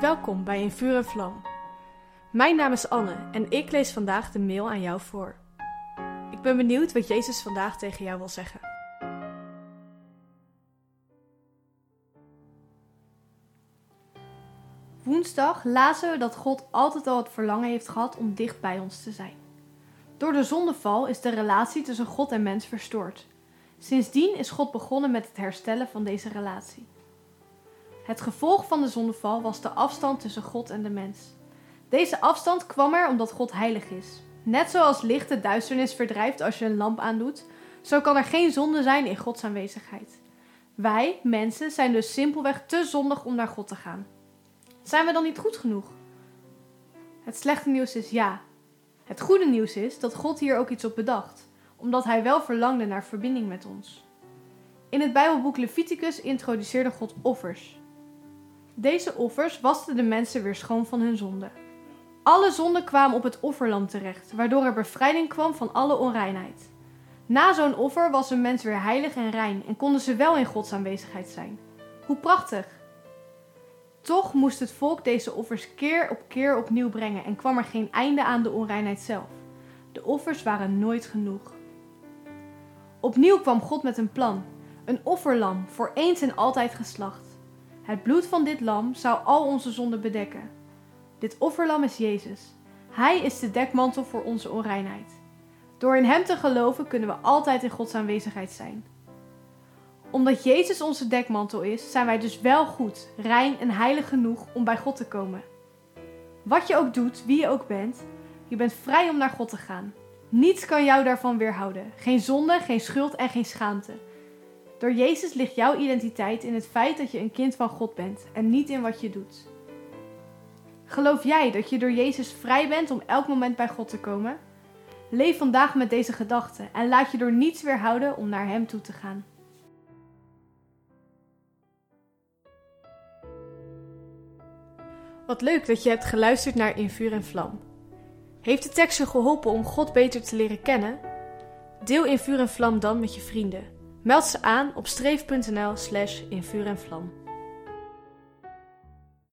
Welkom bij In Vuur en Vlam. Mijn naam is Anne en ik lees vandaag de mail aan jou voor. Ik ben benieuwd wat Jezus vandaag tegen jou wil zeggen. Woensdag lazen we dat God altijd al het verlangen heeft gehad om dicht bij ons te zijn. Door de zondeval is de relatie tussen God en mens verstoord. Sindsdien is God begonnen met het herstellen van deze relatie. Het gevolg van de zondeval was de afstand tussen God en de mens. Deze afstand kwam er omdat God heilig is. Net zoals licht de duisternis verdrijft als je een lamp aandoet, zo kan er geen zonde zijn in Gods aanwezigheid. Wij, mensen, zijn dus simpelweg te zondig om naar God te gaan. Zijn we dan niet goed genoeg? Het slechte nieuws is ja. Het goede nieuws is dat God hier ook iets op bedacht, omdat hij wel verlangde naar verbinding met ons. In het Bijbelboek Leviticus introduceerde God offers. Deze offers wasten de mensen weer schoon van hun zonde. Alle zonden kwamen op het offerlam terecht, waardoor er bevrijding kwam van alle onreinheid. Na zo'n offer was een mens weer heilig en rein en konden ze wel in Gods aanwezigheid zijn. Hoe prachtig! Toch moest het volk deze offers keer op keer opnieuw brengen en kwam er geen einde aan de onreinheid zelf. De offers waren nooit genoeg. Opnieuw kwam God met een plan: een offerlam voor eens en altijd geslacht. Het bloed van dit lam zou al onze zonden bedekken. Dit offerlam is Jezus. Hij is de dekmantel voor onze onreinheid. Door in Hem te geloven kunnen we altijd in Gods aanwezigheid zijn. Omdat Jezus onze dekmantel is, zijn wij dus wel goed, rein en heilig genoeg om bij God te komen. Wat je ook doet, wie je ook bent, je bent vrij om naar God te gaan. Niets kan jou daarvan weerhouden. Geen zonde, geen schuld en geen schaamte. Door Jezus ligt jouw identiteit in het feit dat je een kind van God bent en niet in wat je doet. Geloof jij dat je door Jezus vrij bent om elk moment bij God te komen? Leef vandaag met deze gedachten en laat je door niets weerhouden om naar Hem toe te gaan. Wat leuk dat je hebt geluisterd naar In Vuur en Vlam. Heeft de tekst je geholpen om God beter te leren kennen? Deel In Vuur en Vlam dan met je vrienden. Meld ze aan op streef.nl slash in en vlam.